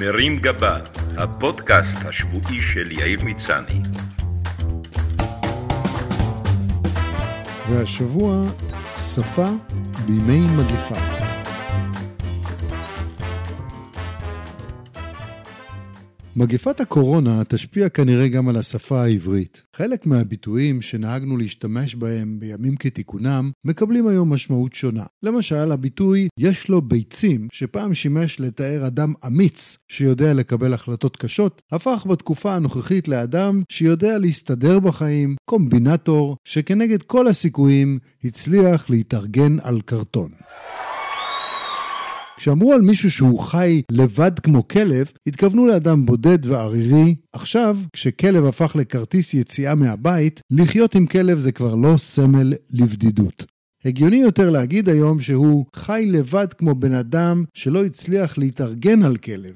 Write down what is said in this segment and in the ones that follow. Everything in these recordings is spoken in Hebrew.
מרים גבה, הפודקאסט השבועי של יאיר מצני. והשבוע, שפה בימי מגפה. מגפת הקורונה תשפיע כנראה גם על השפה העברית. חלק מהביטויים שנהגנו להשתמש בהם בימים כתיקונם, מקבלים היום משמעות שונה. למשל, הביטוי "יש לו ביצים", שפעם שימש לתאר אדם אמיץ שיודע לקבל החלטות קשות, הפך בתקופה הנוכחית לאדם שיודע להסתדר בחיים, קומבינטור, שכנגד כל הסיכויים הצליח להתארגן על קרטון. כשאמרו על מישהו שהוא חי לבד כמו כלב, התכוונו לאדם בודד וערירי. עכשיו, כשכלב הפך לכרטיס יציאה מהבית, לחיות עם כלב זה כבר לא סמל לבדידות. הגיוני יותר להגיד היום שהוא חי לבד כמו בן אדם שלא הצליח להתארגן על כלב.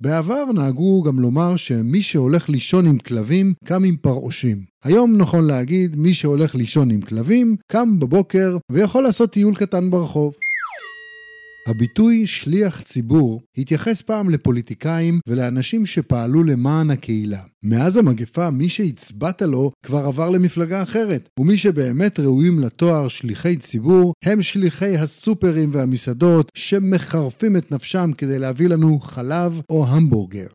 בעבר נהגו גם לומר שמי שהולך לישון עם כלבים, קם עם פרעושים. היום נכון להגיד, מי שהולך לישון עם כלבים, קם בבוקר ויכול לעשות טיול קטן ברחוב. הביטוי שליח ציבור התייחס פעם לפוליטיקאים ולאנשים שפעלו למען הקהילה. מאז המגפה, מי שהצבעת לו כבר עבר למפלגה אחרת, ומי שבאמת ראויים לתואר שליחי ציבור הם שליחי הסופרים והמסעדות שמחרפים את נפשם כדי להביא לנו חלב או המבורגר.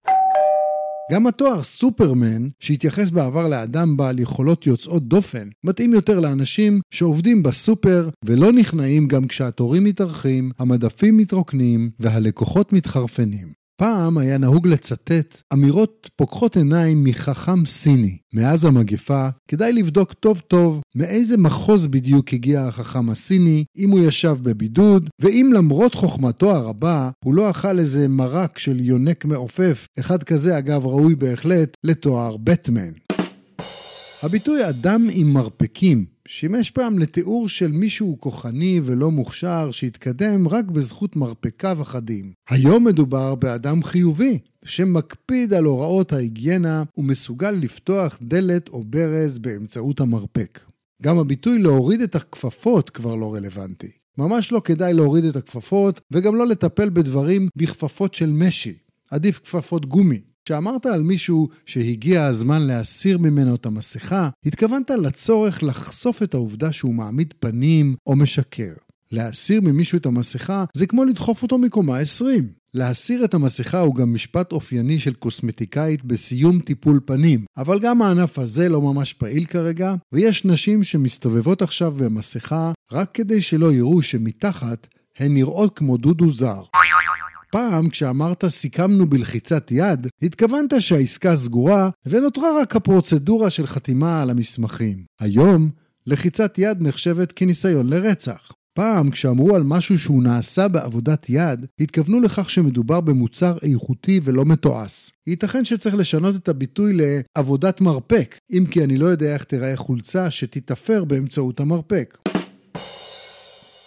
גם התואר סופרמן, שהתייחס בעבר לאדם בעל יכולות יוצאות דופן, מתאים יותר לאנשים שעובדים בסופר ולא נכנעים גם כשהתורים מתארחים, המדפים מתרוקנים והלקוחות מתחרפנים. פעם היה נהוג לצטט אמירות פוקחות עיניים מחכם סיני. מאז המגפה, כדאי לבדוק טוב טוב מאיזה מחוז בדיוק הגיע החכם הסיני, אם הוא ישב בבידוד, ואם למרות חוכמתו הרבה, הוא לא אכל איזה מרק של יונק מעופף, אחד כזה אגב ראוי בהחלט לתואר בטמן. הביטוי אדם עם מרפקים שימש פעם לתיאור של מישהו כוחני ולא מוכשר שהתקדם רק בזכות מרפקיו אחדים. היום מדובר באדם חיובי, שמקפיד על הוראות ההיגיינה ומסוגל לפתוח דלת או ברז באמצעות המרפק. גם הביטוי להוריד את הכפפות כבר לא רלוונטי. ממש לא כדאי להוריד את הכפפות וגם לא לטפל בדברים בכפפות של משי. עדיף כפפות גומי. כשאמרת על מישהו שהגיע הזמן להסיר ממנו את המסכה, התכוונת לצורך לחשוף את העובדה שהוא מעמיד פנים או משקר. להסיר ממישהו את המסכה זה כמו לדחוף אותו מקומה 20. להסיר את המסכה הוא גם משפט אופייני של קוסמטיקאית בסיום טיפול פנים, אבל גם הענף הזה לא ממש פעיל כרגע, ויש נשים שמסתובבות עכשיו במסכה רק כדי שלא יראו שמתחת הן נראות כמו דודו זר. פעם כשאמרת סיכמנו בלחיצת יד, התכוונת שהעסקה סגורה ונותרה רק הפרוצדורה של חתימה על המסמכים. היום, לחיצת יד נחשבת כניסיון לרצח. פעם, כשאמרו על משהו שהוא נעשה בעבודת יד, התכוונו לכך שמדובר במוצר איכותי ולא מתועש. ייתכן שצריך לשנות את הביטוי לעבודת מרפק, אם כי אני לא יודע איך תיראה חולצה שתתאפר באמצעות המרפק.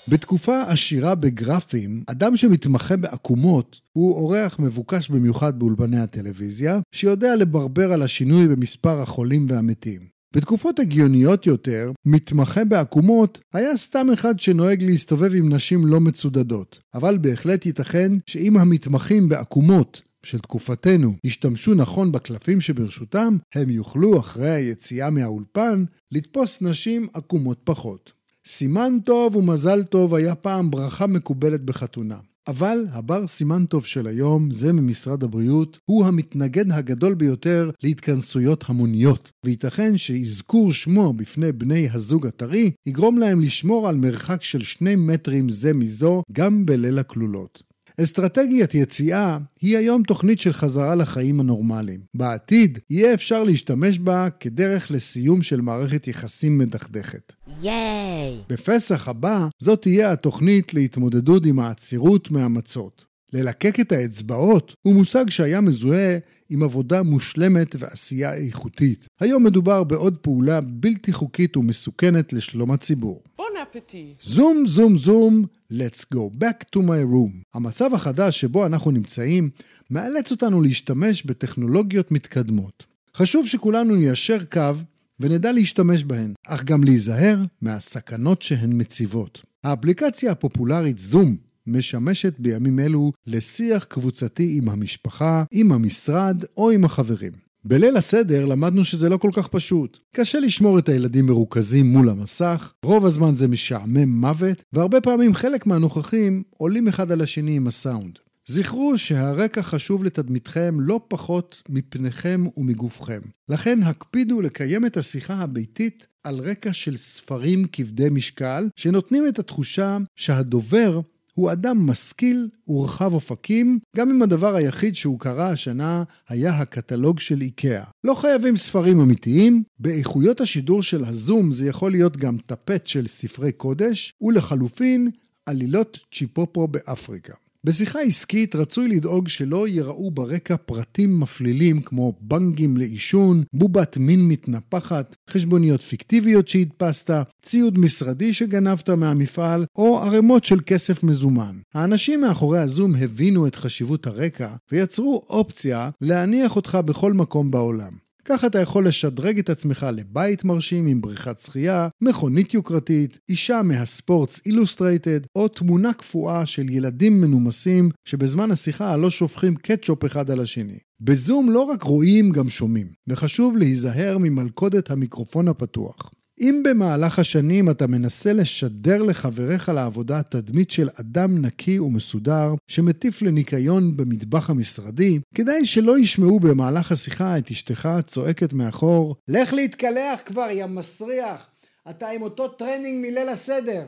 בתקופה עשירה בגרפים, אדם שמתמחה בעקומות הוא אורח מבוקש במיוחד באולפני הטלוויזיה, שיודע לברבר על השינוי במספר החולים והמתים. בתקופות הגיוניות יותר, מתמחה בעקומות היה סתם אחד שנוהג להסתובב עם נשים לא מצודדות. אבל בהחלט ייתכן שאם המתמחים בעקומות של תקופתנו השתמשו נכון בקלפים שברשותם, הם יוכלו אחרי היציאה מהאולפן לתפוס נשים עקומות פחות. סימן טוב ומזל טוב היה פעם ברכה מקובלת בחתונה. אבל הבר סימן טוב של היום, זה ממשרד הבריאות, הוא המתנגד הגדול ביותר להתכנסויות המוניות, וייתכן שאזכור שמו בפני בני הזוג הטרי יגרום להם לשמור על מרחק של שני מטרים זה מזו גם בליל הכלולות. אסטרטגיית יציאה היא היום תוכנית של חזרה לחיים הנורמליים. בעתיד יהיה אפשר להשתמש בה כדרך לסיום של מערכת יחסים מדכדכת. ייי! בפסח הבא זאת תהיה התוכנית להתמודדות עם העצירות מהמצות. ללקק את האצבעות הוא מושג שהיה מזוהה עם עבודה מושלמת ועשייה איכותית. היום מדובר בעוד פעולה בלתי חוקית ומסוכנת לשלום הציבור. בון אפטי. זום זום זום, let's go back to my room. המצב החדש שבו אנחנו נמצאים מאלץ אותנו להשתמש בטכנולוגיות מתקדמות. חשוב שכולנו ניישר קו ונדע להשתמש בהן, אך גם להיזהר מהסכנות שהן מציבות. האפליקציה הפופולרית זום משמשת בימים אלו לשיח קבוצתי עם המשפחה, עם המשרד או עם החברים. בליל הסדר למדנו שזה לא כל כך פשוט. קשה לשמור את הילדים מרוכזים מול המסך, רוב הזמן זה משעמם מוות, והרבה פעמים חלק מהנוכחים עולים אחד על השני עם הסאונד. זכרו שהרקע חשוב לתדמיתכם לא פחות מפניכם ומגופכם. לכן הקפידו לקיים את השיחה הביתית על רקע של ספרים כבדי משקל, שנותנים את התחושה שהדובר הוא אדם משכיל ורחב אופקים, גם אם הדבר היחיד שהוא קרא השנה היה הקטלוג של איקאה. לא חייבים ספרים אמיתיים, באיכויות השידור של הזום זה יכול להיות גם טפט של ספרי קודש, ולחלופין, עלילות צ'יפופו באפריקה. בשיחה עסקית רצוי לדאוג שלא ייראו ברקע פרטים מפלילים כמו בנגים לעישון, בובת מין מתנפחת, חשבוניות פיקטיביות שהדפסת, ציוד משרדי שגנבת מהמפעל, או ערימות של כסף מזומן. האנשים מאחורי הזום הבינו את חשיבות הרקע ויצרו אופציה להניח אותך בכל מקום בעולם. כך אתה יכול לשדרג את עצמך לבית מרשים עם בריכת שחייה, מכונית יוקרתית, אישה מהספורטס אילוסטרייטד, או תמונה קפואה של ילדים מנומסים שבזמן השיחה לא שופכים קטשופ אחד על השני. בזום לא רק רואים, גם שומעים, וחשוב להיזהר ממלכודת המיקרופון הפתוח. אם במהלך השנים אתה מנסה לשדר לחבריך לעבודה תדמית של אדם נקי ומסודר שמטיף לניקיון במטבח המשרדי, כדאי שלא ישמעו במהלך השיחה את אשתך צועקת מאחור, לך להתקלח כבר, יא מסריח! אתה עם אותו טרנינג מליל הסדר!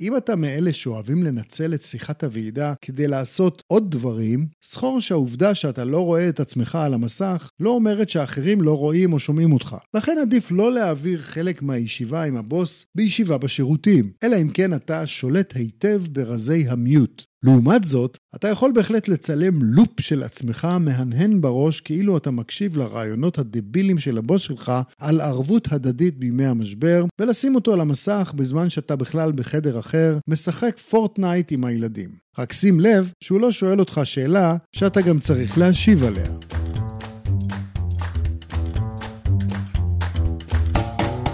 אם אתה מאלה שאוהבים לנצל את שיחת הוועידה כדי לעשות עוד דברים, זכור שהעובדה שאתה לא רואה את עצמך על המסך לא אומרת שאחרים לא רואים או שומעים אותך. לכן עדיף לא להעביר חלק מהישיבה עם הבוס בישיבה בשירותים, אלא אם כן אתה שולט היטב ברזי ה mute. לעומת זאת, אתה יכול בהחלט לצלם לופ של עצמך מהנהן בראש כאילו אתה מקשיב לרעיונות הדבילים של הבוס שלך על ערבות הדדית בימי המשבר, ולשים אותו על המסך בזמן שאתה בכלל בחדר אחר, משחק פורטנייט עם הילדים. רק שים לב שהוא לא שואל אותך שאלה שאתה גם צריך להשיב עליה.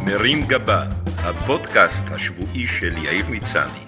מרים גבה, הפודקאסט השבועי של יאיר מצני.